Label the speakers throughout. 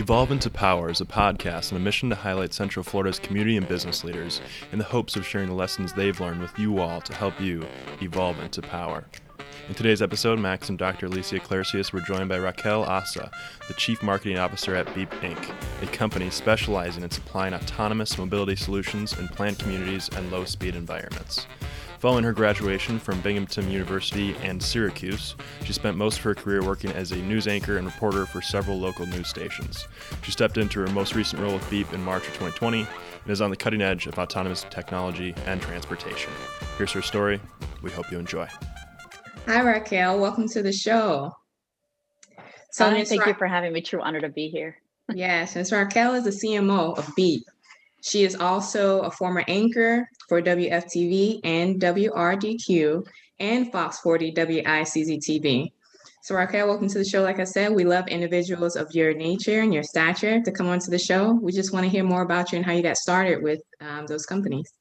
Speaker 1: Evolve into Power is a podcast and a mission to highlight Central Florida's community and business leaders in the hopes of sharing the lessons they've learned with you all to help you evolve into power. In today's episode, Max and Dr. Alicia Clarcius were joined by Raquel Asa, the Chief Marketing Officer at Beep Inc., a company specializing in supplying autonomous mobility solutions in planned communities and low speed environments. Following her graduation from Binghamton University and Syracuse, she spent most of her career working as a news anchor and reporter for several local news stations. She stepped into her most recent role with Beep in March of 2020 and is on the cutting edge of autonomous technology and transportation. Here's her story. We hope you enjoy.
Speaker 2: Hi, Raquel. Welcome to the show.
Speaker 3: So, Hi, thank Ra- you for having me. True honor to be here.
Speaker 2: yes, Ms. Raquel is the CMO of Beep. She is also a former anchor for WFTV and WRDQ and Fox 40 WICZ-TV. So Raquel, welcome to the show. Like I said, we love individuals of your nature and your stature to come onto the show. We just want to hear more about you and how you got started with um, those companies.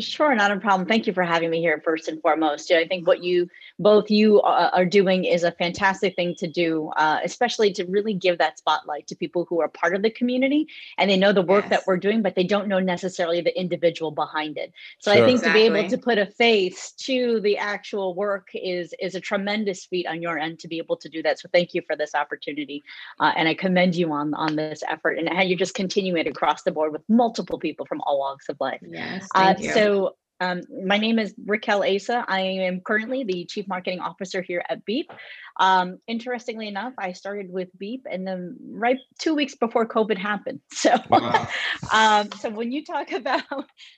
Speaker 3: Sure, not a problem. Thank you for having me here first and foremost. I think what you both you uh, are doing is a fantastic thing to do, uh, especially to really give that spotlight to people who are part of the community and they know the work yes. that we're doing, but they don't know necessarily the individual behind it. So sure. I think exactly. to be able to put a face to the actual work is is a tremendous feat on your end to be able to do that. So thank you for this opportunity, uh, and I commend you on on this effort and how you just continue it across the board with multiple people from all walks of life.
Speaker 2: Yes, uh, thank you.
Speaker 3: So so um, my name is Raquel Asa. I am currently the Chief Marketing Officer here at Beep. Um, interestingly enough, I started with Beep and then right two weeks before COVID happened. So, wow. um, so when you talk about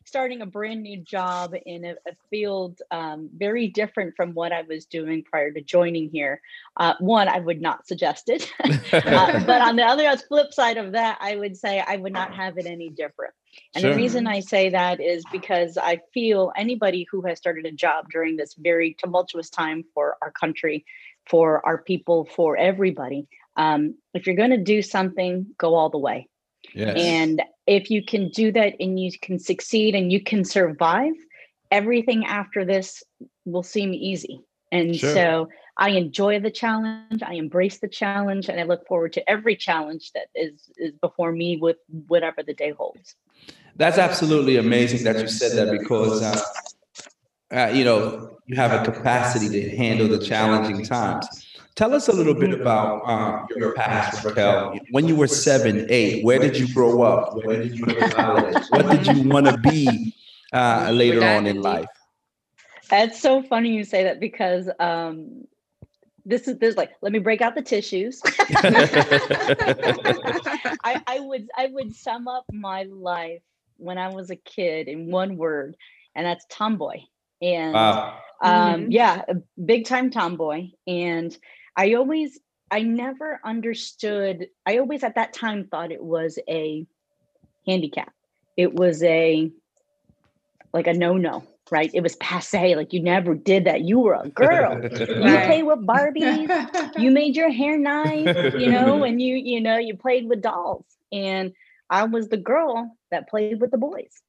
Speaker 3: starting a brand new job in a, a field um, very different from what I was doing prior to joining here, uh, one, I would not suggest it. uh, but on the other flip side of that, I would say I would not have it any different. And sure. the reason I say that is because I feel anybody who has started a job during this very tumultuous time for our country, for our people, for everybody, um, if you're going to do something, go all the way. Yes. And if you can do that and you can succeed and you can survive, everything after this will seem easy. And sure. so I enjoy the challenge. I embrace the challenge, and I look forward to every challenge that is is before me with whatever the day holds.
Speaker 4: That's absolutely amazing that you said that because uh, uh, you know you have a capacity to handle the challenging times. Tell us a little bit about uh, your past, Raquel. When you were seven, eight, where did you grow up? Where did you go to college? What did you want to be uh, later on in life?
Speaker 3: That's so funny you say that because um, this is this like let me break out the tissues. I, I would I would sum up my life when I was a kid in one word, and that's tomboy. And wow. um, mm-hmm. yeah, a big time tomboy. And I always, I never understood. I always at that time thought it was a handicap. It was a like a no no right? It was passe. Like you never did that. You were a girl. You played with Barbies. You made your hair nice, you know, and you, you know, you played with dolls. And I was the girl that played with the boys.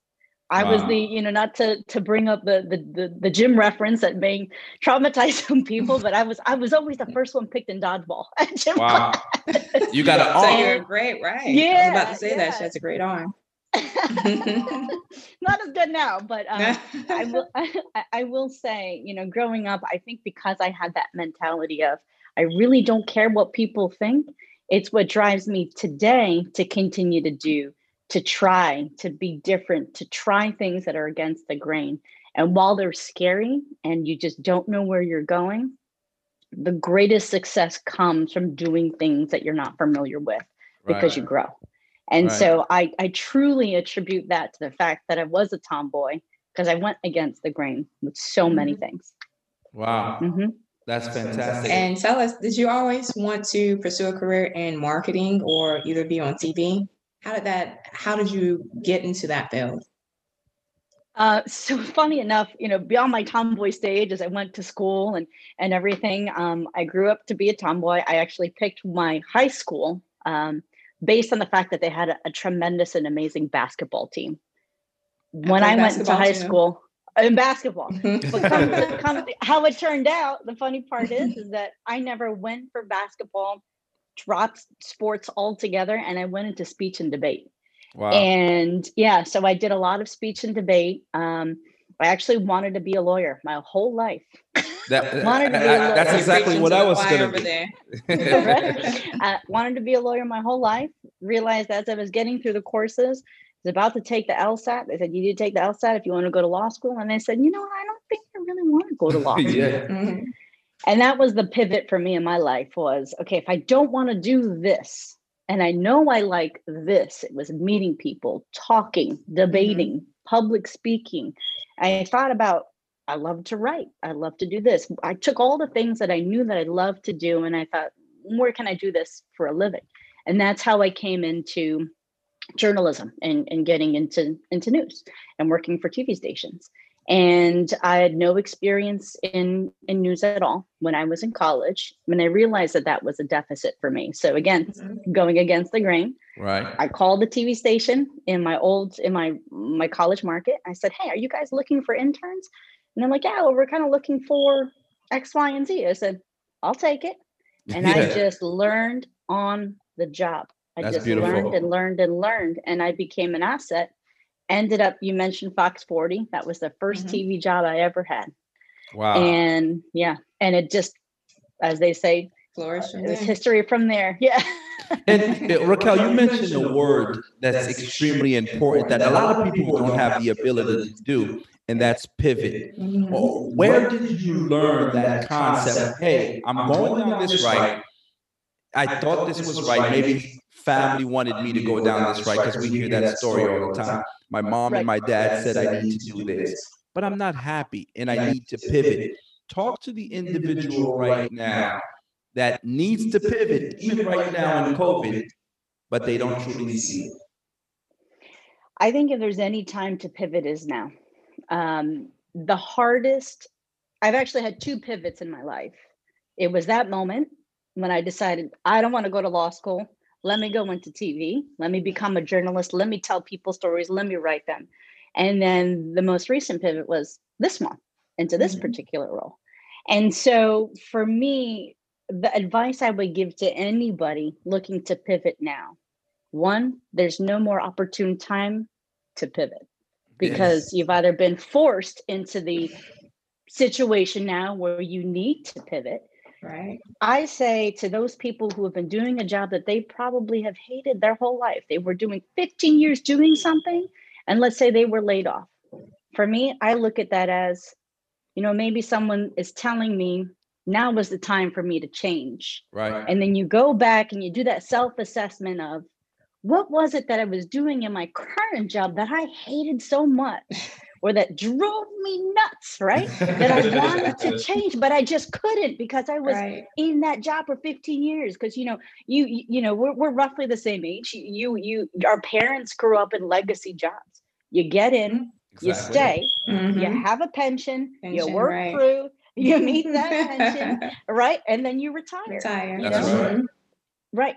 Speaker 3: I wow. was the, you know, not to to bring up the, the the the gym reference that may traumatize some people, but I was I was always the first one picked in dodgeball.
Speaker 4: wow, class. you got an
Speaker 2: arm. So you're great, right?
Speaker 3: Yeah,
Speaker 2: I was about to say yeah. that she has a great arm.
Speaker 3: not as good now, but um, I will. I, I will say, you know, growing up, I think because I had that mentality of I really don't care what people think. It's what drives me today to continue to do, to try, to be different, to try things that are against the grain. And while they're scary and you just don't know where you're going, the greatest success comes from doing things that you're not familiar with because right. you grow. And right. so I, I truly attribute that to the fact that I was a tomboy because I went against the grain with so many mm-hmm. things.
Speaker 4: Wow. Mm-hmm. That's fantastic.
Speaker 2: And tell us, did you always want to pursue a career in marketing or either be on TV? How did that, how did you get into that field?
Speaker 3: Uh, so funny enough, you know, beyond my tomboy stage, as I went to school and and everything, um, I grew up to be a tomboy. I actually picked my high school um, based on the fact that they had a, a tremendous and amazing basketball team. When I, went to high too. school, in basketball. but come, come, how it turned out, the funny part is, is that I never went for basketball dropped sports altogether and I went into speech and debate.
Speaker 4: Wow.
Speaker 3: And yeah, so I did a lot of speech and debate. Um, I actually wanted to be a lawyer my whole life.
Speaker 4: That,
Speaker 3: wanted to be a
Speaker 4: I- I-
Speaker 3: lawyer.
Speaker 4: that's exactly what I was gonna be.
Speaker 3: I wanted to be a lawyer my whole life. Realized as I was getting through the courses, I was about to take the LSAT. They said, You need to take the LSAT if you want to go to law school. And I said, You know what? I don't think I really want to go to law school.
Speaker 4: yeah.
Speaker 2: Mhm.
Speaker 3: And that was the pivot for me in my life was okay, if I don't want to do this, and I know I like this, it was meeting people, talking, mm-hmm. debating, public speaking. I thought about I love to write. I love to do this. I took all the things that I knew that I loved to do and I thought, where can I do this for a living? And that's how I came into journalism and, and getting into, into news and working for TV stations. And I had no experience in, in news at all when I was in college. When I realized that that was a deficit for me. So again,
Speaker 2: Mhm.
Speaker 3: going against the grain,
Speaker 4: Right.
Speaker 3: I called the TV station in my old in my my college market. I said, "Hey, are you guys looking for interns?" And they're like, "Yeah, well, we're kind of looking for X, Y, and Z." I said, "I'll take it," and I just learned on the job. I
Speaker 4: That's
Speaker 3: just
Speaker 4: beautiful.
Speaker 3: learned and learned and learned, and I became an asset. Ended up, you mentioned Fox 40. That was the 1st
Speaker 2: Mhm.
Speaker 3: TV job I ever had,
Speaker 4: Wow.
Speaker 3: and yeah, and it just, as they say,
Speaker 2: Flourish from
Speaker 3: it was history from there. Yeah.
Speaker 4: And uh, Raquel, you mentioned a word that's extremely important that a lot of people don't have the ability to do, and that's pivot.
Speaker 2: Mhm.
Speaker 4: Well, where did you learn that concept? Hey, I'm going down this right. I thought this was right. Maybe family wanted me to go down this right because we hear that story all the time. My mom and my dad said I need to do this, but I'm not happy and I need to pivot. Talk to the individual right now that needs to pivot, even right now in COVID, but they don't truly see it.
Speaker 3: I think if there's any time to pivot is now. Um, the hardest, I've actually had two pivots in my life. It was that moment when I decided I don't want to go to law school. Let me go into TV. Let me become a journalist. Let me tell people stories. Let me write them. And then the most recent pivot was this one into this
Speaker 2: Mhm.
Speaker 3: particular role. And so for me, the advice I would give to anybody looking to pivot now one, there's no more opportune time to pivot because you've either been forced into the situation now where you need to pivot.
Speaker 2: Right.
Speaker 3: I say to those people who have been doing a job that they probably have hated their whole life, they were doing 15 years doing something, and let's say they were laid off. For me, I look at that as, you know, maybe someone is telling me now was the time for me to change.
Speaker 4: Right.
Speaker 3: And then you go back and you do that self assessment of what was it that I was doing in my current job that I hated so much or that drove me nuts, right? that I wanted to change, but I just couldn't because I was
Speaker 2: Right.
Speaker 3: in that job for 15 years. Because you know, you you you know, we're, we're roughly the same age. You you our parents grew up in legacy jobs. You get in, you stay, you
Speaker 2: Mhm.
Speaker 3: have a pension, you work
Speaker 2: right.
Speaker 3: through, you meet that pension, right? And then you retire.
Speaker 2: Retire.
Speaker 3: you
Speaker 4: That's
Speaker 3: know?
Speaker 4: right.
Speaker 3: Right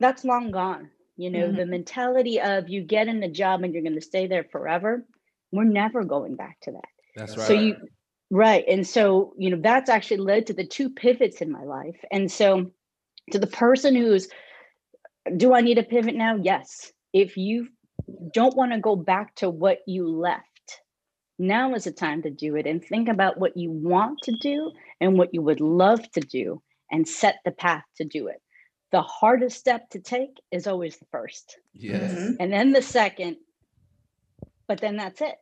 Speaker 3: that's long gone you know
Speaker 2: Mm-hmm.
Speaker 3: the mentality of you get in a job and you're going to stay there forever we're never going back to that
Speaker 4: That's right.
Speaker 3: so you right and so you know that's actually led to the two pivots in my life and so to the person who's do i need a pivot now yes if you don't want to go back to what you left now is the time to do it and think about what you want to do and what you would love to do and set the path to do it the hardest step to take is always the first
Speaker 4: Yes.
Speaker 2: Mhm.
Speaker 3: and then the second but then that's it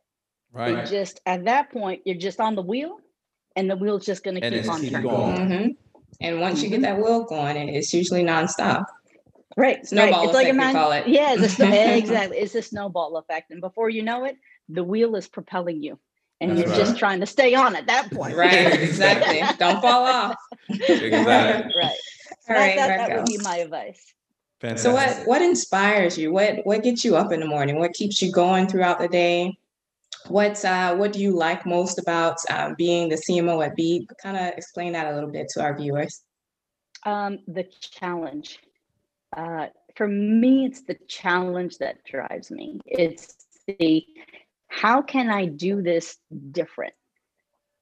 Speaker 3: you
Speaker 4: Right.
Speaker 3: just at that point you're just on the wheel and the wheel's just going to keep on
Speaker 4: keep
Speaker 3: turning
Speaker 4: going.
Speaker 2: Mhm. And once you get that wheel going, and it's usually nonstop.
Speaker 3: right
Speaker 2: Snowball
Speaker 3: right. it's like a
Speaker 2: effect,
Speaker 3: man
Speaker 2: call it.
Speaker 3: yeah it's a snow- exactly it's a snowball effect and before you know it the wheel is propelling you and
Speaker 4: That's
Speaker 3: you're
Speaker 4: right.
Speaker 3: just trying to stay on at that point
Speaker 2: Right. Exactly. Don't fall off.
Speaker 4: Exactly.
Speaker 3: right so
Speaker 2: All
Speaker 3: that,
Speaker 2: right,
Speaker 3: that, that would be my advice
Speaker 2: So what what inspires you? What what gets you up in the morning? What keeps you going throughout the day? What's uh what do you like most about um, being the CMO at Beep? Kind of explain that a little bit to our viewers.
Speaker 3: um, the challenge. Uh, for me, it's the challenge that drives me. It's the how can I do this different?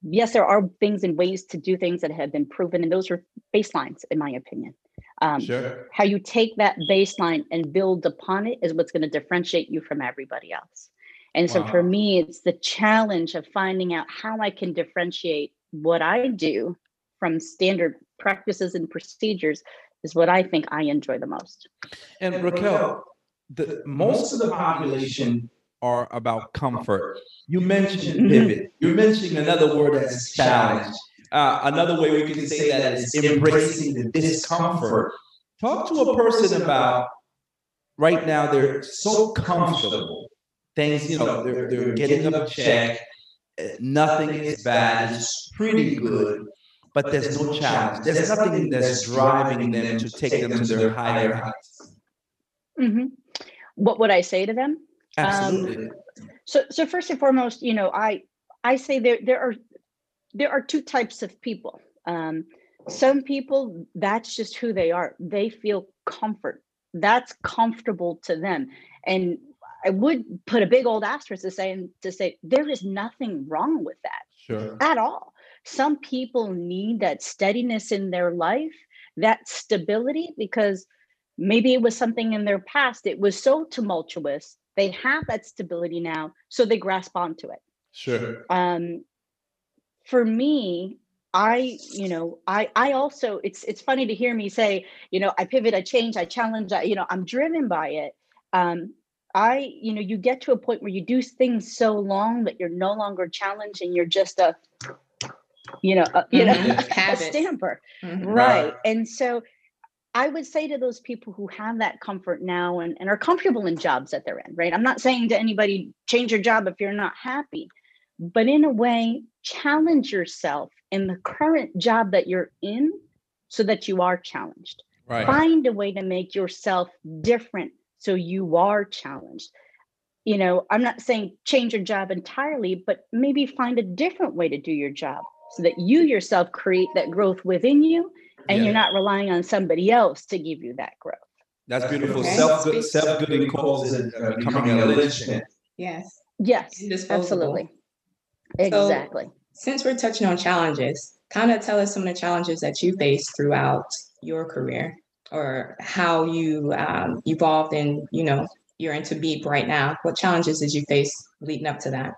Speaker 3: Yes, there are things and ways to do things that have been proven, and those are baselines, in my opinion. Um,
Speaker 4: Sure.
Speaker 3: how you take that baseline and build upon it is what's going to differentiate you from everybody else. And so for me, it's the challenge of finding out how I can differentiate what I do from standard practices and procedures is what I think I enjoy the most.
Speaker 4: And Raquel, the most of the population are about comfort. You mentioned
Speaker 3: Mhm.
Speaker 4: pivot. You're mentioning another word that's challenge. Uh, another way we can say that is embracing the discomfort. Talk to a person about right now they're so comfortable. Things, you know, they're, they're getting a check. uh, Nothing is bad. It's pretty good. But there's no challenge. There's nothing that's driving them to take them to their higher heights.
Speaker 3: Mhm. What would I say to them?
Speaker 4: Absolutely.
Speaker 3: So, so first and foremost, you know, I I say there there are there are two types of people. Um, some people that's just who they are. They feel comfort. That's comfortable to them, and I would put a big old asterisk to say to say there is nothing wrong with that
Speaker 4: Sure.
Speaker 3: at all. Some people need that steadiness in their life, that stability, because maybe it was something in their past. It was so tumultuous. They have that stability now, so they grasp onto it.
Speaker 4: Sure.
Speaker 3: Um, for me, I, you know, I, I also, it's, it's funny to hear me say, you know, I pivot, I change, I challenge, I, you know, I'm driven by it. Um, I, you know, you get to a point where you do things so long that you're no longer challenged and you're just a, you know, a, you know,
Speaker 2: Mhm.
Speaker 3: a
Speaker 2: Habits.
Speaker 3: stamper.
Speaker 2: Mhm.
Speaker 3: Right. And so I would say to those people who have that comfort now and, and are comfortable in jobs that they're in, right? I'm not saying to anybody, change your job if you're not happy, but in a way, challenge yourself in the current job that you're in so that you are challenged.
Speaker 4: Right.
Speaker 3: Find a way to make yourself different so you are challenged. You know, I'm not saying change your job entirely, but maybe find a different way to do your job so that you yourself create that growth within you and
Speaker 4: Yeah.
Speaker 3: you're not relying on somebody else to give you that growth.
Speaker 4: That's beautiful.
Speaker 2: Okay.
Speaker 4: Self good, self gooding cause is uh, becoming a linchpin.
Speaker 2: Yes.
Speaker 3: Yes,
Speaker 2: Indisposable.
Speaker 3: Absolutely.
Speaker 2: So-
Speaker 3: Exactly.
Speaker 2: Since we're touching on challenges, kind of tell us some of the challenges that you faced throughout your career or how you um, evolved and, you know, you're into Beep right now. What challenges did you face leading up to that?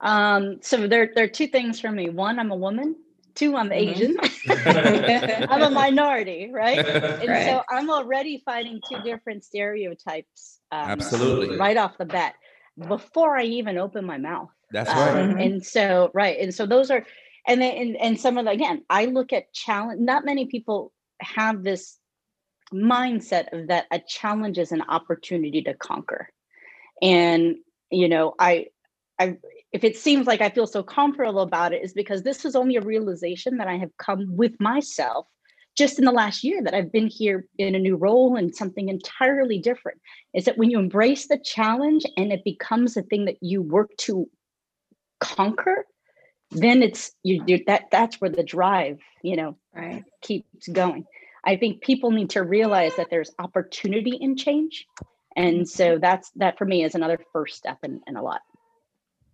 Speaker 3: Um, so there, there are two things for me. One, I'm a woman. Two, I'm
Speaker 2: Mhm.
Speaker 3: Asian. I'm a minority, right? And
Speaker 2: Right.
Speaker 3: so I'm already fighting two different stereotypes um,
Speaker 4: Absolutely.
Speaker 3: right off the bat before I even open my mouth.
Speaker 4: That's
Speaker 3: Um,
Speaker 4: right.
Speaker 2: Mhm.
Speaker 3: And so, right. And so those are, and then, and, and some of the, again, I look at challenge, not many people have this mindset of that a challenge is an opportunity to conquer. And, you know, I, I, if it seems like I feel so comfortable about it, is because this is only a realization that I have come with myself just in the last year that I've been here in a new role and something entirely different. Is that when you embrace the challenge and it becomes a thing that you work to conquer, then it's you do that that's where the drive, you know,
Speaker 2: Right.
Speaker 3: keeps going. I think people need to realize that there's opportunity in change. And mm-hmm. so that's that for me is another first step in, in a lot.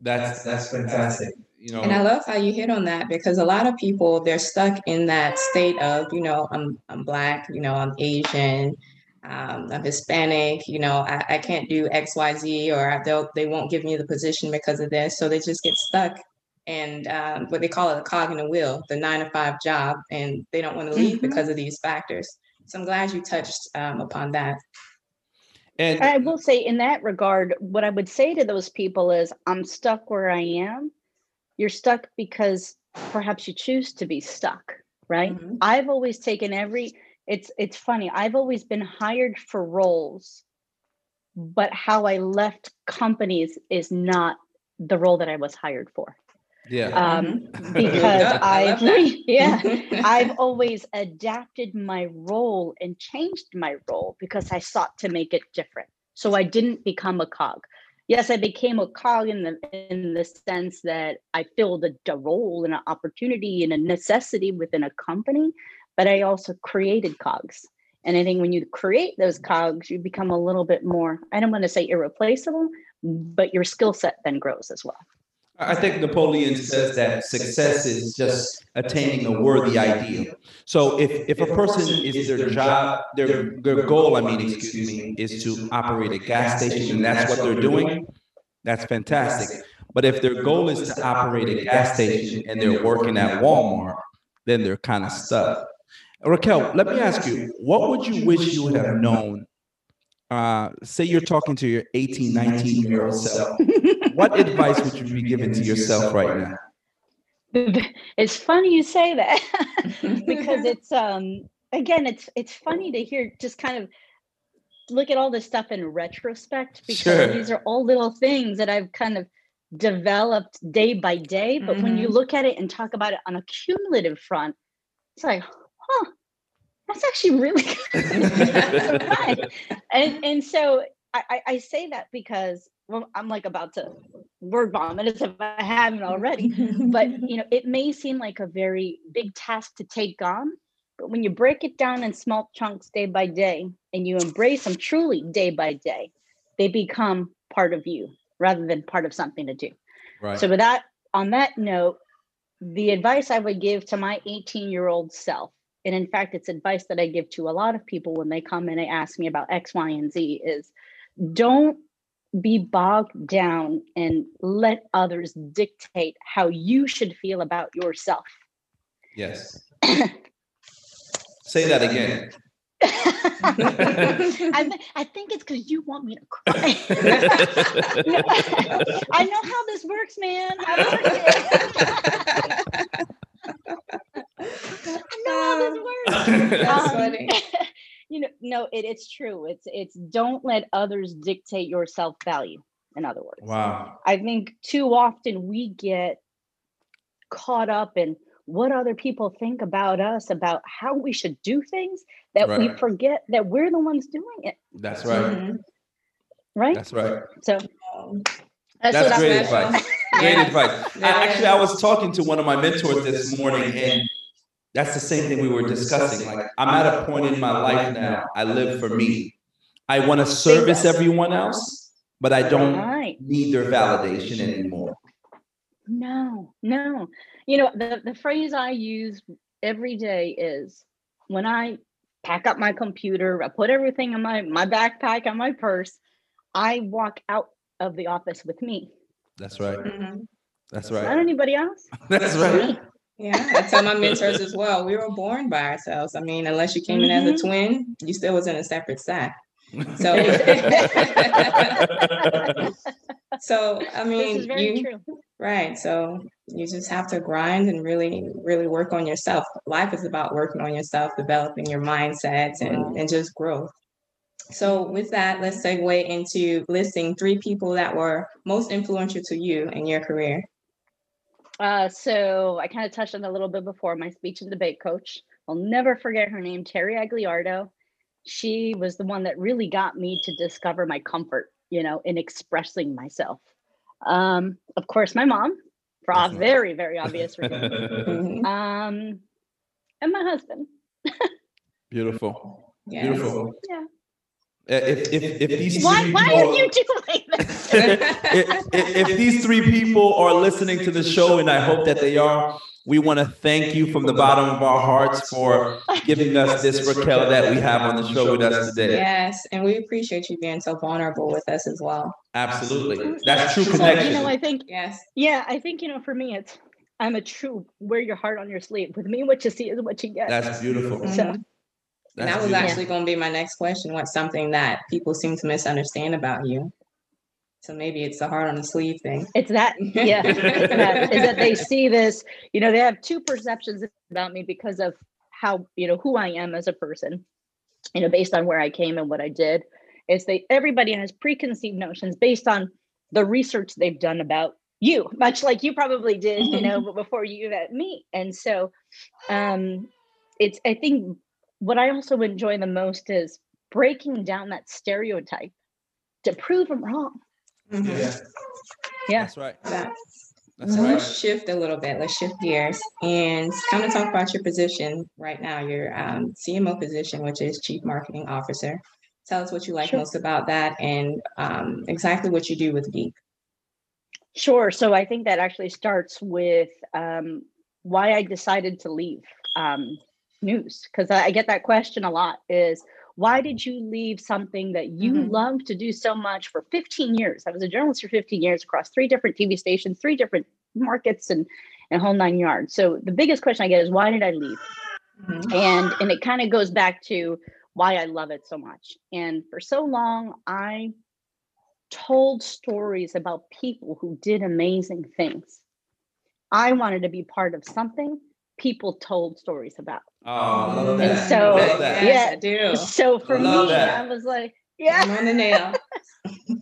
Speaker 4: That's that's fantastic. You know,
Speaker 2: And I love how you hit on that because a lot of people they're stuck in that state of, you know, I'm I'm black, you know, I'm Asian, um, I'm Hispanic, you know, I, I can't do X, Y, Z, or they'll they won't give me the position because of this. So they just get stuck and um, what they call it a cog in the wheel, the nine to five job, and they don't want to leave
Speaker 3: Mhm.
Speaker 2: because of these factors. So I'm glad you touched um, upon that.
Speaker 4: and
Speaker 3: I will say in that regard, what I would say to those people is I'm stuck where I am. You're stuck because perhaps you choose to be stuck, right?
Speaker 2: Mhm.
Speaker 3: I've always taken every it's it's funny. I've always been hired for roles, but how I left companies is not the role that I was hired for.
Speaker 4: yeah,
Speaker 3: Um, because
Speaker 2: Good. i
Speaker 3: I've, yeah, I've always adapted my role and changed my role because I sought to make it different. So I didn't become a cog. Yes, I became a cog in the in the sense that I filled a, a role and an opportunity and a necessity within a company, but I also created cogs. And I think when you create those cogs, you become a little bit more, I don't want to say irreplaceable, but your skill set then grows as well.
Speaker 4: I think Napoleon says that success is just attaining a worthy ideal. So if, if a person is their job, their, their goal, I mean, excuse me, is to operate a gas station and that's what they're doing, that's fantastic. But if their goal is to operate a gas station and they're working at Walmart, then they're kind of stuck. Raquel, let me ask you, what would you wish you would have known? Uh, say you're talking to your 18, 19 year old self. What advice would you be giving to yourself right now?
Speaker 3: It's funny you say that because it's um again it's it's funny to hear just kind of look at all this stuff in retrospect because
Speaker 4: Sure.
Speaker 3: these are all little things that I've kind of developed day by day. But when you look at it and talk about it on a cumulative front, it's like, huh, that's actually really good. Right. And and so I, I, I say that because well, I'm like about to word vomit as if I haven't already. But you know, it may seem like a very big task to take on, but when you break it down in small chunks day by day and you embrace them truly day by day, they become part of you rather than part of something to do.
Speaker 4: Right.
Speaker 3: So with that, on that note, the advice I would give to my 18 year old self, and in fact, it's advice that I give to a lot of people when they come and they ask me about X, Y, and Z is don't be bogged down and let others dictate how you should feel about yourself.
Speaker 4: Yes. Say that again.
Speaker 3: I, thi- I think it's because you want me to cry. I know how this works, man. I know how this works. Um,
Speaker 2: funny.
Speaker 3: you know, no, it, it's true. It's it's don't let others dictate your self value. In other words,
Speaker 4: Wow.
Speaker 3: I think too often we get caught up in what other people think about us, about how we should do things, that we forget that we're the ones doing it,
Speaker 4: That's right.
Speaker 2: Mhm.
Speaker 3: right?
Speaker 4: That's right.
Speaker 3: so
Speaker 2: Um,
Speaker 3: that's,
Speaker 4: That's great
Speaker 3: I'm
Speaker 4: advice. Great advice. I, actually, I was talking to one of my mentors this morning, and that's the same thing we were discussing. Like, I'm at a point in my life now. I live for me. I want to service everyone else, but I don't
Speaker 3: Right.
Speaker 4: need their validation anymore.
Speaker 3: No, no. You know, the, the phrase I use every day is when I pack up my computer, I put everything in my, my backpack and my purse, I walk out of the office with me,
Speaker 4: That's right.
Speaker 2: mhm.
Speaker 4: That's right.
Speaker 3: not anybody else.
Speaker 4: That's right.
Speaker 2: Yeah, I tell my mentors as well. We were born by ourselves. I mean, unless you came in as a
Speaker 3: Mhm.
Speaker 2: twin, you still was in a separate sack. So, so I
Speaker 3: This
Speaker 2: mean,
Speaker 3: is very
Speaker 2: you
Speaker 3: true.
Speaker 2: right. So you just have to grind and really, really work on yourself. Life is about working on yourself, developing your mindsets, and and just growth. So with that, let's segue into listing three people that were most influential to you in your career.
Speaker 3: Uh, so I kind of touched on it a little bit before my speech and debate coach. I'll never forget her name, Terry Agliardo. She was the one that really got me to discover my comfort, you know, in expressing myself. Um, of course, my mom, for
Speaker 4: a
Speaker 3: very, very obvious reasons.
Speaker 2: Mhm.
Speaker 3: Um, and my husband.
Speaker 4: Beautiful.
Speaker 2: Yes.
Speaker 4: Beautiful.
Speaker 3: Yeah.
Speaker 4: Uh, If, if, if these
Speaker 3: Why, why are you doing this?
Speaker 4: If, if, if these three people are listening to the show, and I hope that they are, we want to thank you from the bottom of our hearts for giving us this Raquel that we have on the show with us today.
Speaker 2: Yes, and we appreciate you being so vulnerable with us as well.
Speaker 4: Absolutely. That's true
Speaker 3: So, you know, I think
Speaker 2: Yes.
Speaker 3: Yeah, I think you know. For me, it's I'm a true wear your heart on your sleeve. With me, what you see is what you get.
Speaker 4: That's beautiful.
Speaker 3: so
Speaker 2: Mhm. And
Speaker 4: That's
Speaker 2: that was
Speaker 4: beautiful.
Speaker 2: actually going to be my next question. What's something that people seem to misunderstand about you? So maybe it's the heart on the sleeve thing.
Speaker 3: it's that. Yeah, it's that, is that they see this. You know, they have two perceptions about me because of how you know who I am as a person. You know, based on where I came and what I did. Is they everybody has preconceived notions based on the research they've done about you, much like you probably did. You know, before you met me, and so um, it's I think what I also enjoy the most is breaking down that stereotype to prove them wrong.
Speaker 2: Mhm.
Speaker 4: Yeah.
Speaker 3: Yeah.
Speaker 4: That's right.
Speaker 2: That-
Speaker 4: That's
Speaker 2: So
Speaker 4: right.
Speaker 2: let's shift a little bit. Let's shift gears and kind of talk about your position right now, your um, CMO position, which is Chief Marketing Officer. Tell us what you like
Speaker 3: Sure.
Speaker 2: most about that and um, exactly what you do with Beep.
Speaker 3: Sure. So I think that actually starts with um, why I decided to leave um, news because I, I get that question a lot. Is why did you leave something that you
Speaker 2: Mhm.
Speaker 3: love to do so much for 15 years? I was a journalist for 15 years across three different TV stations, three different markets, and and whole nine yards. So the biggest question I get is why did I leave?
Speaker 2: Mhm.
Speaker 3: and and it kind of goes back to why I love it so much. And for so long, I told stories about people who did amazing things. I wanted to be part of something people told stories about.
Speaker 4: Oh, I love
Speaker 3: And
Speaker 4: that.
Speaker 3: so-
Speaker 4: I love that.
Speaker 2: Yes,
Speaker 3: Yeah.
Speaker 2: I do.
Speaker 3: So for me,
Speaker 4: love that.
Speaker 3: I was like, yeah,
Speaker 2: I'm on the nail.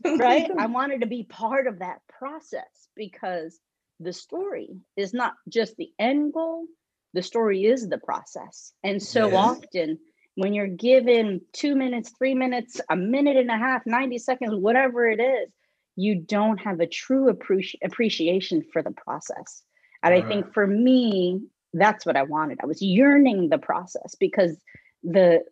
Speaker 3: right? I wanted to be part of that process because the story is not just the end goal, the story is the process. And so
Speaker 4: Yes.
Speaker 3: often, when you're given two minutes, three minutes, a minute and a half, 90 seconds, whatever it is, you don't have a true appreci- appreciation for the process. And I think for me, that's what I wanted. I was yearning the process because the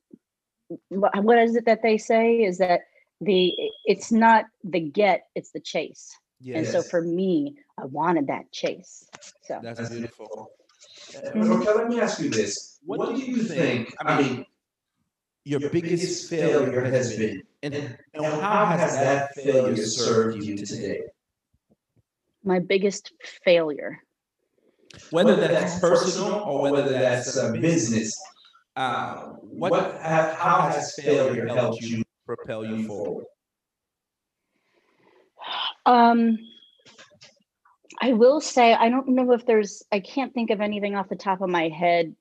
Speaker 3: what is it that they say is that the it's not the get it's the chase and so for me i wanted that chase so
Speaker 4: That's beautiful.
Speaker 3: Mhm.
Speaker 4: Raquel, let me ask you this. What do you think, I mean, your biggest failure has been? And, and how has that failure served you today?
Speaker 3: my biggest failure
Speaker 4: Whether that's personal or whether that's a business, uh, what, how how has failure helped you propel you forward?
Speaker 3: um i will say i don't know if there's i can't think of anything off the top of my head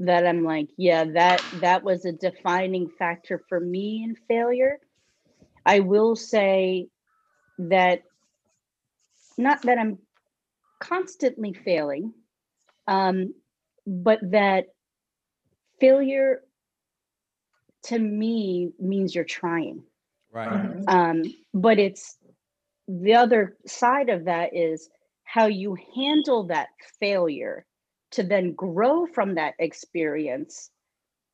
Speaker 3: that i'm like yeah that that was a defining factor for me in failure. I will say that not that i'm constantly failing um but that failure to me means you're trying
Speaker 4: Right.
Speaker 3: um, but it's the other side of that is how you handle that failure to then grow from that experience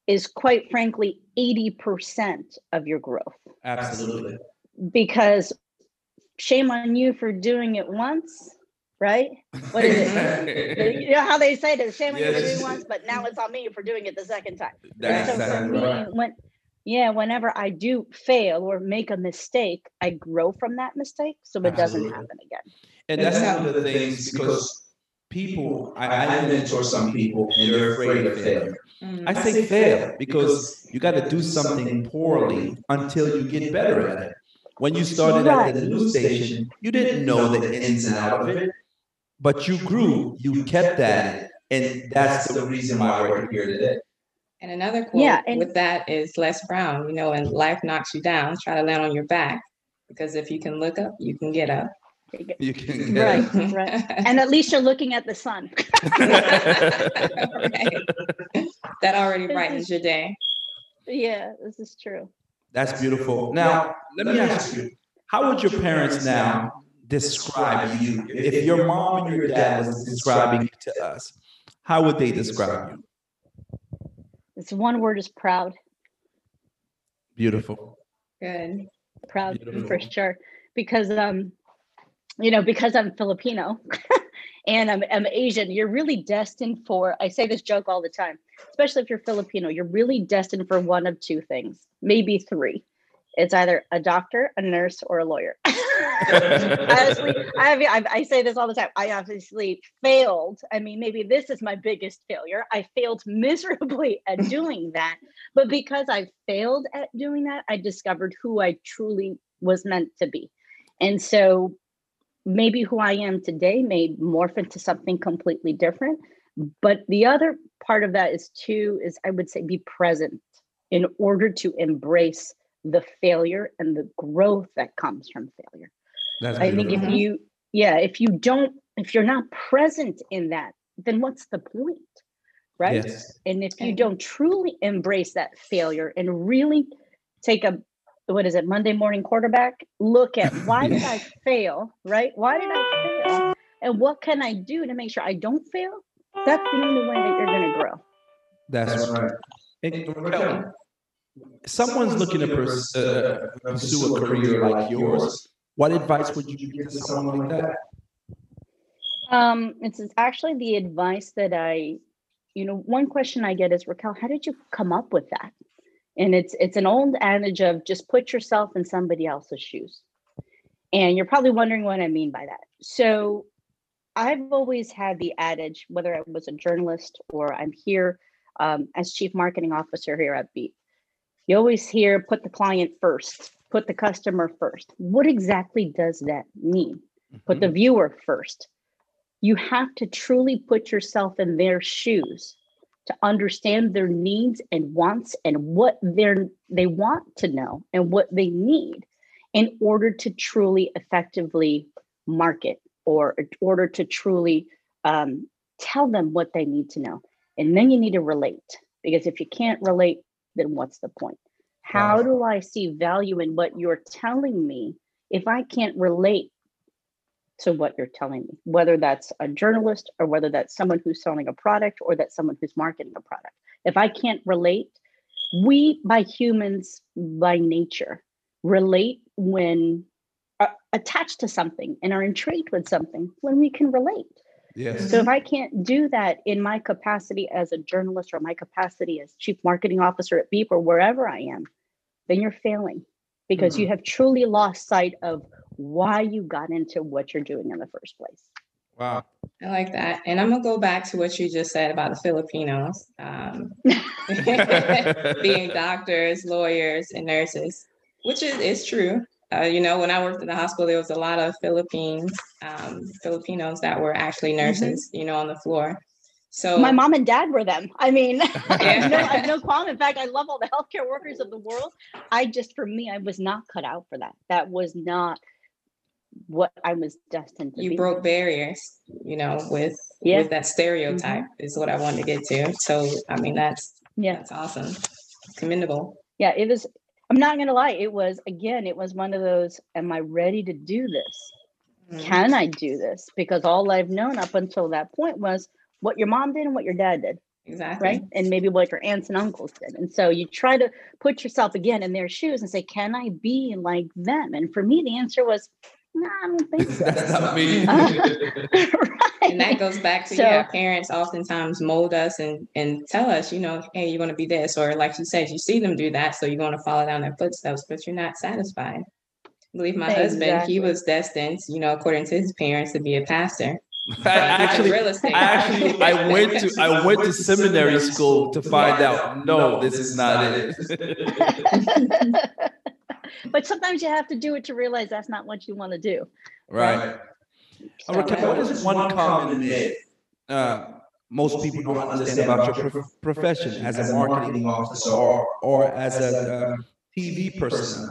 Speaker 3: is quite frankly 80% of your growth
Speaker 4: Absolutely.
Speaker 3: because shame on you for doing it once right what is it you know how they say that shame on you for
Speaker 4: Yes.
Speaker 3: doing once but now it's on me for doing it the second time
Speaker 4: That's
Speaker 3: so for
Speaker 4: exactly
Speaker 3: me,
Speaker 4: right.
Speaker 3: when yeah, whenever I do fail or make a mistake, I grow from that mistake so it doesn't happen again.
Speaker 4: And that's one of the things because people, I, I mentor some people and they're afraid of failure.
Speaker 2: Mhm.
Speaker 4: I say fail because you got to do something poorly until you get better at it. When you started at the news station, you didn't know the ins and out of it, but you grew, you kept that, and that's the reason why we're here today.
Speaker 2: And another quote
Speaker 3: Yeah, and-
Speaker 2: with that is Les Brown, you know, when life knocks you down, try to land on your back. Because if you can look up, you can get up.
Speaker 4: You can get
Speaker 3: Right, right. And at least you're looking at the sun.
Speaker 2: Right. That already brightens your day.
Speaker 3: yeah, this is true.
Speaker 4: That's beautiful. Now, let me ask you, how would your parents now describe you? If your mom and your dad was describing you to us, how would they describe you?
Speaker 3: It's one word is proud.
Speaker 4: Beautiful.
Speaker 2: Good.
Speaker 3: Proud for sure. Because um, you know, because I'm Filipino and I'm, I'm Asian, you're really destined for I say this joke all the time, especially if you're Filipino, you're really destined for one of two things, maybe three. It's either a doctor, a nurse, or a lawyer. Honestly, I, have, I, I say this all the time. I obviously failed. I mean, maybe this is my biggest failure. I failed miserably at doing that. But because I failed at doing that, I discovered who I truly was meant to be. And so maybe who I am today may morph into something completely different. But the other part of that is too, is I would say be present in order to embrace the failure and the growth that comes from failure.
Speaker 4: That's
Speaker 3: I think if you, yeah, if you don't, if you're not present in that, then what's the point? Right.
Speaker 4: Yes.
Speaker 3: And if you don't truly embrace that failure and really take a, what is it, Monday morning quarterback, look at why did I fail? Right. Why did I fail? And what can I do to make sure I don't fail? That's the only way that you're going to grow.
Speaker 4: That's right. And Raquel, someone's looking to pers- uh, pursue a career like yours. What advice would you give to someone like that?
Speaker 3: Um, it's actually the advice that I, you know, one question I get is Raquel, how did you come up with that? And it's it's an old adage of just put yourself in somebody else's shoes. And you're probably wondering what I mean by that. So I've always had the adage, whether I was a journalist or I'm here um, as chief marketing officer here at Beep, you always hear put the client first, put the customer first. What exactly does that mean? Put the viewer first. You have to truly put yourself in their shoes to understand their needs and wants and what they're they want to know and what they need in order to truly effectively market or in order to truly um, tell them what they need to know. And then you need to relate because if you can't relate, then what's the point? How
Speaker 4: Wow.
Speaker 3: do I see value in what you're telling me if I can't relate to what you're telling me, whether that's a journalist or whether that's someone who's selling a product or that's someone who's marketing a product? If I can't relate, we by humans by nature relate when are attached to something and are intrigued with something when we can relate.
Speaker 4: Yes.
Speaker 3: So if I can't do that in my capacity as a journalist or my capacity as chief marketing officer at Beep or wherever I am, then you're failing because you have truly lost sight of why you got into what you're doing in the first place.
Speaker 4: Wow.
Speaker 2: I like that. And I'm gonna go back to what you just said about the Filipinos. Um, being doctors, lawyers, and nurses, which is, is true. Uh, you know, when I worked in the hospital, there was a lot of Philippines, um, Filipinos that were actually nurses, you know, on the floor. So
Speaker 3: My mom and dad were them. I mean, I have no, I have no qualm. In fact, I love all the healthcare workers of the world. I just, for me, I was not cut out for that. That was not what I was destined to
Speaker 2: you
Speaker 3: be.
Speaker 2: broke barriers, you know, with
Speaker 3: Yeah.
Speaker 2: with that stereotype is what I wanted to get to. So I mean, that's
Speaker 3: Yeah.
Speaker 2: that's awesome, commendable.
Speaker 3: Yeah, it was. I'm not gonna lie. It was again. It was one of those. Am I ready to do this?
Speaker 2: Mhm.
Speaker 3: Can I do this? Because all I've known up until that point was what your mom did and what your dad did,
Speaker 2: Exactly.
Speaker 3: right? And maybe what your aunts and uncles did. And so you try to put yourself again in their shoes and say, "Can I be like them?" And for me, the answer was, "No, I don't think so."
Speaker 4: That's not me.
Speaker 2: And that goes back to
Speaker 3: So-
Speaker 2: yeah, parents oftentimes mold us and and tell us, you know, hey, you're gonna be this, or like you said, you see them do that, so you're gonna follow down their footsteps, but you're not satisfied. I believe my husband, he was destined, you know, according to his parents, to be a pastor.
Speaker 4: I actually,
Speaker 2: real estate.
Speaker 4: I actually, I went to, I went to seminary school to find out. No, this is not it.
Speaker 3: but sometimes you have to do it to realize that's not what you want to do.
Speaker 4: Right.
Speaker 3: So,
Speaker 4: Raquel, what is one common myth uh, most people don't understand about your prof- profession as a marketing officer or, or as a uh, TV person?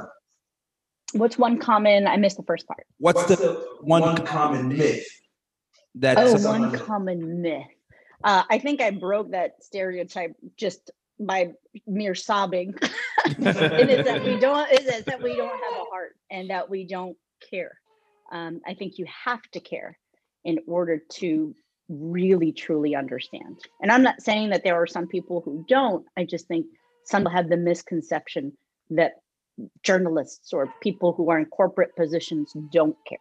Speaker 3: what's one common? I missed the first part.
Speaker 4: What's the one common myth that
Speaker 3: Oh,
Speaker 4: someone-
Speaker 3: one common myth. Uh, I think I broke that stereotype just by mere sobbing. it is that we don't. It is that we don't have a heart and that we don't care. Um, I think you have to care in order to really truly understand. And I'm not saying that there are some people who don't. I just think some have the misconception that journalists or people who are in corporate positions don't care.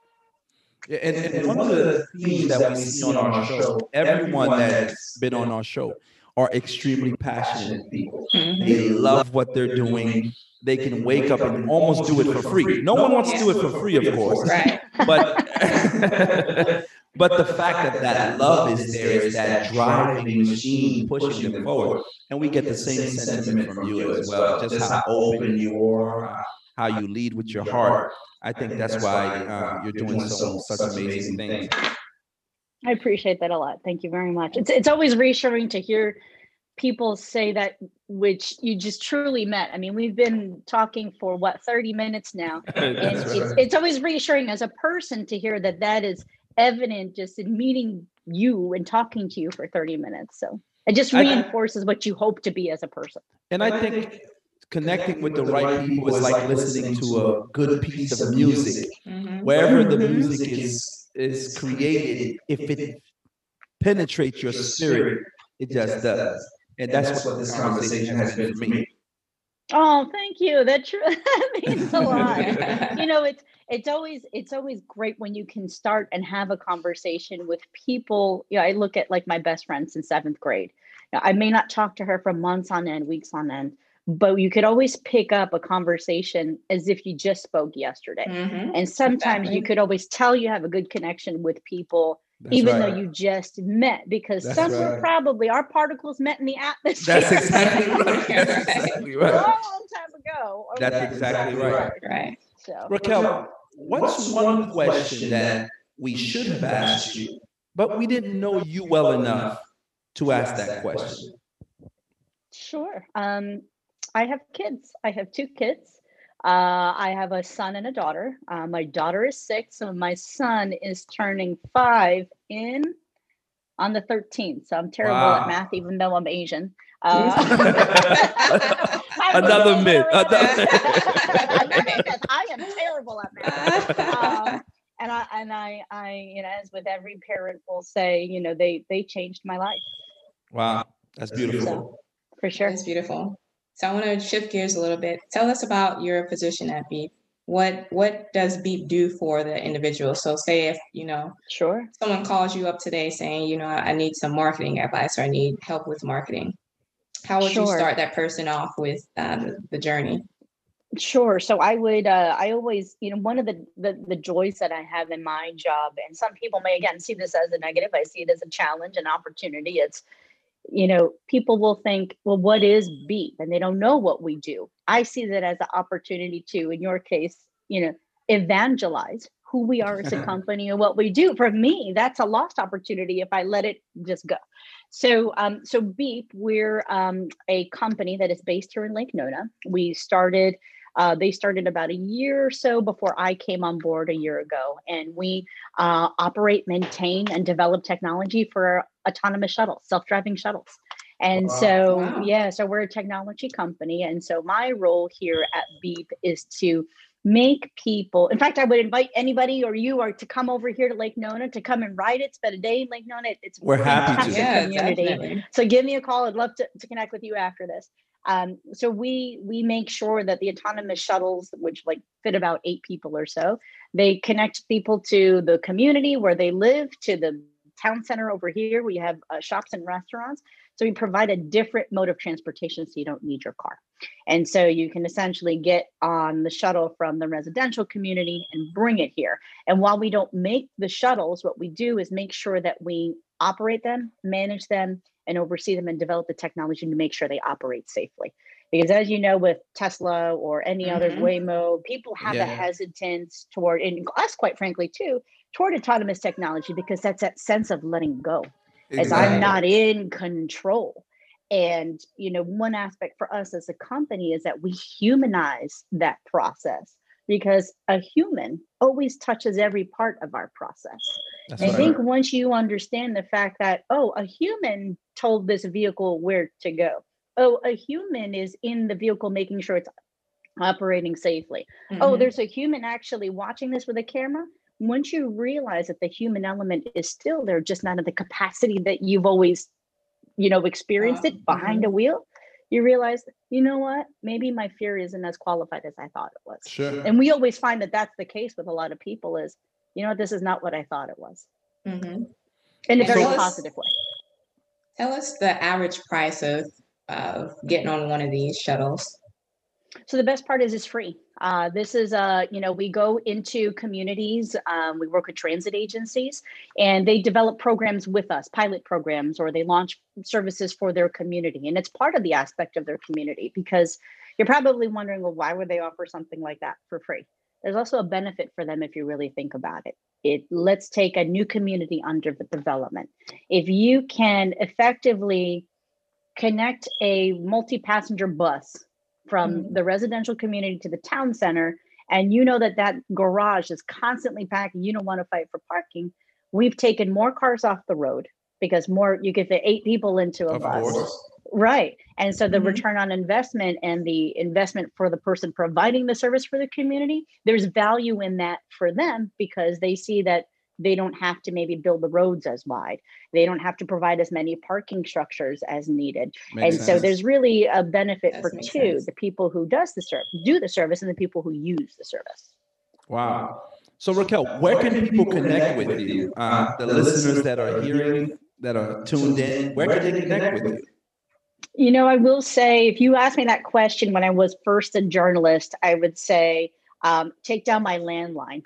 Speaker 4: Yeah, and, and one of the themes that we see on our show, everyone that's been on our show are extremely passionate people.
Speaker 2: Mhm.
Speaker 4: They love what they're doing. They can wake up and almost do it for free. No one wants to do it for free, of course.
Speaker 2: Right.
Speaker 4: But but the fact that that love is there is that driving machine pushing them forward. And we get the same sentiment from you as well, just how open you are, how you lead with your heart. I think that's why uh, you're doing so such amazing things.
Speaker 3: I appreciate that a lot. Thank you very much. It's it's always reassuring to hear people say that which you just truly met. I mean, we've been talking for what 30 minutes now. And
Speaker 4: That's
Speaker 3: it's, it's always reassuring as a person to hear that that is evident just in meeting you and talking to you for 30 minutes. So it just
Speaker 4: I-
Speaker 3: reinforces what you hope to be as a person.
Speaker 4: And I think connecting with the right people is like listening to a good piece of music.
Speaker 2: Mhm.
Speaker 4: Wherever the music is is created, if it penetrates your spirit, it just does. And that's what this conversation has been for me.
Speaker 3: Oh, thank you. That, tr- that means a lot. you know, it's it's always it's always great when you can start and have a conversation with people. You know, I look at like my best friend since seventh grade. Now, I may not talk to her for months on end, weeks on end, but you could always pick up a conversation as if you just spoke yesterday.
Speaker 2: Mhm.
Speaker 3: And sometimes
Speaker 2: Exactly.
Speaker 3: you could always tell you have a good connection with people
Speaker 4: That's
Speaker 3: even
Speaker 4: right.
Speaker 3: though you just met because
Speaker 4: That's
Speaker 3: somewhere
Speaker 4: right.
Speaker 3: probably our particles met in the atmosphere
Speaker 4: That's exactly right. That's exactly
Speaker 3: a long,
Speaker 4: right.
Speaker 3: long time ago. or
Speaker 4: That's
Speaker 3: whatever.
Speaker 4: exactly right.
Speaker 2: Right.
Speaker 3: So
Speaker 4: Raquel, what's one question that we should have asked you, but we didn't know you well enough to ask that question?
Speaker 3: sure. Um, I have kids. I have two kids. Uh, I have a son and a daughter. Uh, my daughter is six, and my son is turning five in on the 13th. So I'm terrible
Speaker 4: Wow.
Speaker 3: at math, even though I'm Asian. Uh,
Speaker 4: Another myth. Another-
Speaker 3: math. I am terrible at math. Um, and I and I I you know as with every parent will say you know they they changed my life
Speaker 4: Wow, that's beautiful.
Speaker 3: for sure.
Speaker 2: it's beautiful. So I want to shift gears a little bit. Tell us about your position at Beep. What what does Beep do for the individual? So say if you know
Speaker 3: Sure.
Speaker 2: someone calls you up today saying, you know, I need some marketing advice or I need help with marketing. How would you start that person off with uh, the, the journey?
Speaker 3: Sure. So I would, uh, I always, you know, one of the, the the joys that I have in my job, and some people may again see this as a negative. I see it as a challenge, an opportunity. It's, you know, people will think, well, what is beep, and they don't know what we do. I see that as an opportunity to, in your case, you know, evangelize who we are as a company and what we do. For me, that's a lost opportunity if I let it just go. So, um, so Beep, we're um, a company that is based here in Lake Nona. We started uh, they started about a year or so before I came on board a year ago, and we uh, operate, maintain, and develop technology for autonomous shuttles, self-driving shuttles. And
Speaker 4: Wow.
Speaker 3: so,
Speaker 2: Wow.
Speaker 3: yeah, so we're a technology company, and so my role here at Beep is to make people. In fact, I would invite anybody or you or to come over here to Lake Nona to come and ride it, spend a day in Lake Nona. It's a
Speaker 4: We're happy to.
Speaker 2: Yeah,
Speaker 3: community.
Speaker 2: definitely.
Speaker 3: So give me a call. I'd love to, to connect with you after this. Um, so we we make sure that the autonomous shuttles, which like fit about eight people or so, they connect people to the community where they live, to the town center over here. We have uh, shops and restaurants. So we provide a different mode of transportation, so you don't need your car. And so you can essentially get on the shuttle from the residential community and bring it here. And while we don't make the shuttles, what we do is make sure that we operate them, manage them, and oversee them and develop the technology to make sure they operate safely. Because as you know, with Tesla or any other
Speaker 2: Mhm.
Speaker 3: Waymo, people have
Speaker 4: Yeah.
Speaker 3: a hesitance toward, and us quite frankly too, toward autonomous technology because that's that sense of letting go as I'm not in control. And you know, one aspect for us as a company is that we humanize that process because a human always touches every part of our process.
Speaker 4: That's
Speaker 3: I
Speaker 4: right.
Speaker 3: think once you understand the fact that, oh, a human told this vehicle where to go. Oh, a human is in the vehicle making sure it's operating safely. Oh,
Speaker 2: Mhm.
Speaker 3: there's a human actually watching this with a camera. Once you realize that the human element is still there, just not at the capacity that you've always, you know, experienced
Speaker 2: Wow.
Speaker 3: it behind a wheel, you realize, you know what? Maybe my fear isn't as qualified as I thought it was.
Speaker 4: Sure.
Speaker 3: And we always find that that's the case with a lot of people is, you know this is not what I thought it was
Speaker 2: Mhm.
Speaker 3: in a very
Speaker 2: us-
Speaker 3: positive way.
Speaker 2: Tell us the average price of of getting on one of these shuttles.
Speaker 3: So the best part is it's free. Uh, this is, uh, you know, we go into communities, um, we work with transit agencies, and they develop programs with us, pilot programs, or they launch services for their community. And it's part of the aspect of their community because you're probably wondering, well, why would they offer something like that for free? There's also a benefit for them if you really think about it. It let's take a new community under the development. If you can effectively connect a multi-passenger bus from
Speaker 2: Mhm.
Speaker 3: the residential community to the town center and you know that that garage is constantly packed you don't want to fight for parking we've taken more cars off the road because more you get the eight people into a
Speaker 4: Of
Speaker 3: bus
Speaker 4: course.
Speaker 3: right and so the
Speaker 2: Mhm.
Speaker 3: return on investment and the investment for the person providing the service for the community there's value in that for them because they see that they don't have to maybe build the roads as wide they don't have to provide as many parking structures as needed
Speaker 4: Makes
Speaker 3: and so there's really a benefit
Speaker 2: Does
Speaker 3: for
Speaker 2: make
Speaker 3: two
Speaker 2: sense.
Speaker 3: the people who does the service do the service and the people who use the service
Speaker 4: Wow. So Raquel, where can people connect with you? Uh, the listeners that are hearing, that are tuned in, where can they connect with you?
Speaker 3: You know, I will say, if you asked me that question when I was first a journalist, I would say, um, take down my landline.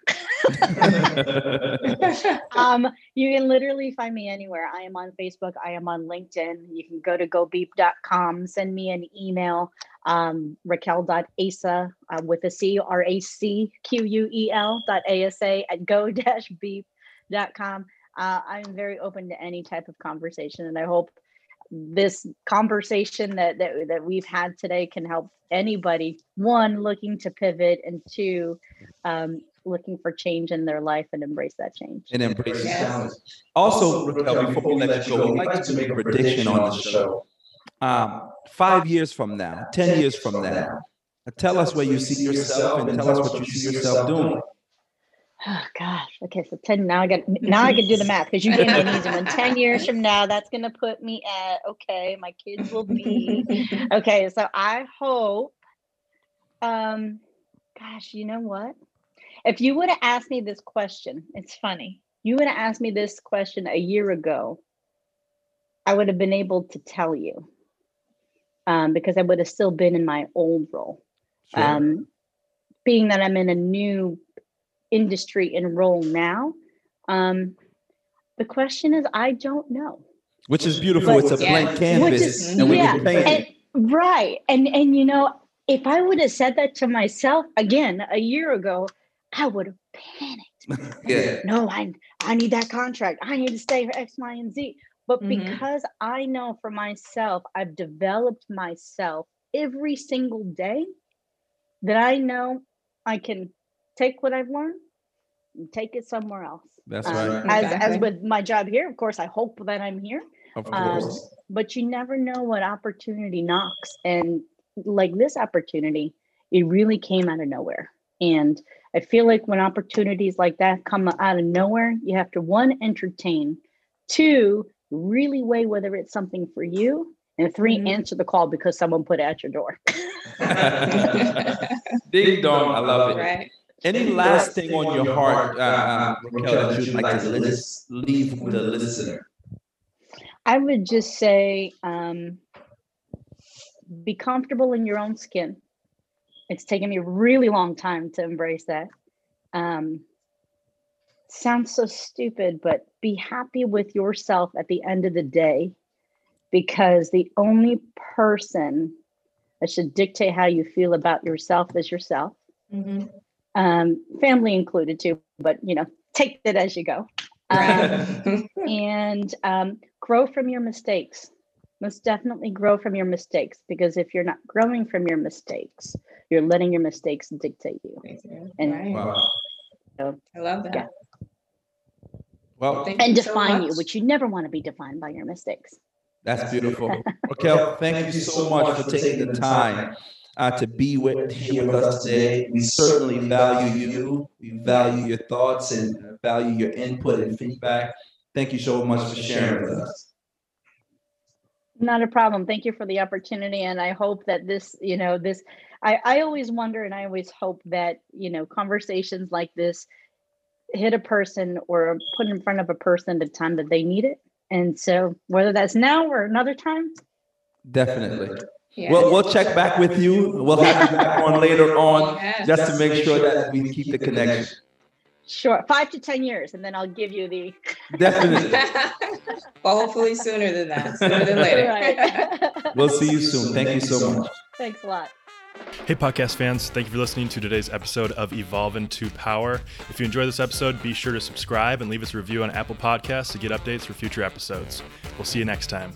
Speaker 3: um, you can literally find me anywhere. I am on Facebook. I am on LinkedIn. You can go to gobeep.com, send me an email, um, raquel.asa uh, with a C, R A C Q U E L dot ASA at go-beep.com. Uh, I'm very open to any type of conversation, and I hope this conversation that, that that we've had today can help anybody one looking to pivot and two um, looking for change in their life and embrace that change
Speaker 4: and embrace the
Speaker 2: Yes.
Speaker 4: challenge. Also, Raquel, before we let you go, we like to make a prediction on the show. Um, five years from now, ten years from now, tell us where you see yourself and tell us what you see yourself doing.
Speaker 3: Oh gosh. Okay so 10 now i got now i can do the math because you gave me an easy one. 10 years from now that's going to put me at okay my kids will be okay so i hope um gosh you know what? If you would have asked me this question it's funny you would have asked me this question a year ago i would have been able to tell you um, because i would have still been in my old role.
Speaker 4: Sure.
Speaker 3: um, being that i'm in a new industry and role now um, the question is i don't know
Speaker 4: Which is beautiful. It's a
Speaker 2: Yeah.
Speaker 4: blank canvas,
Speaker 3: is-
Speaker 4: and we
Speaker 3: yeah,
Speaker 4: can paint
Speaker 3: and, right and and you know if i would have said that to myself again a year ago i would have panicked
Speaker 4: Yeah.
Speaker 3: no i i need that contract i need to stay for x y and z but
Speaker 2: Mhm.
Speaker 3: because i know for myself i've developed myself every single day that i know i can take what i've learned and take it somewhere else
Speaker 4: That's
Speaker 3: Um,
Speaker 4: right.
Speaker 3: as as with my job here of course i hope that i'm here
Speaker 4: Of
Speaker 3: um,
Speaker 4: course.
Speaker 3: but you never know what opportunity knocks and like this opportunity it really came out of nowhere and i feel like when opportunities like that come out of nowhere you have to one entertain two really weigh whether it's something for you and 3
Speaker 2: Mhm.
Speaker 3: answer the call because someone put it at your door
Speaker 4: Ding dong. I love it.
Speaker 2: Right.
Speaker 4: Any last thing on your heart, uh, uh, Raquel, that you'd like to list, leave with the listener?
Speaker 3: I would just say um, be comfortable in your own skin. It's taken me a really long time to embrace that. Um, sounds so stupid, but be happy with yourself at the end of the day because the only person that should dictate how you feel about yourself is yourself,
Speaker 2: Mhm.
Speaker 3: Um, family included too, but you know, take it as you go. Um, and um, grow from your mistakes. Most definitely grow from your mistakes because if you're not growing from your mistakes, you're letting your mistakes dictate you. And-
Speaker 2: Right.
Speaker 4: Wow.
Speaker 2: I love that.
Speaker 3: Yeah.
Speaker 4: Well,
Speaker 2: Thank
Speaker 3: And
Speaker 2: you so
Speaker 3: define you, which you never want to be defined by your mistakes.
Speaker 4: that's beautiful. Raquel, thank you so much for taking the time uh, to be with here with us today. We certainly value you. We value your thoughts and value your input and feedback. Thank you so much for sharing with us.
Speaker 3: Not a problem. Thank you for the opportunity. And I hope that this, you know, this, I, I always wonder and I always hope that, you know, conversations like this hit a person or put in front of a person the time that they need it. And so whether that's now or another time,
Speaker 4: Definitely.
Speaker 2: Yeah.
Speaker 4: We'll, we'll check back with you. We'll have you back on later on
Speaker 2: Yes.
Speaker 4: just to make sure that we keep the connection.
Speaker 3: sure, five to 10 years, and then I'll give you the.
Speaker 4: Definitely.
Speaker 2: well, hopefully sooner than that, sooner than later.
Speaker 3: Right.
Speaker 4: We'll see you soon. Thank you so much.
Speaker 3: Thanks a lot.
Speaker 1: Hey, podcast fans, thank you for listening to today's episode of Evolve into Power. If you enjoyed this episode, be sure to subscribe and leave us a review on Apple Podcasts to get updates for future episodes. We'll see you next time.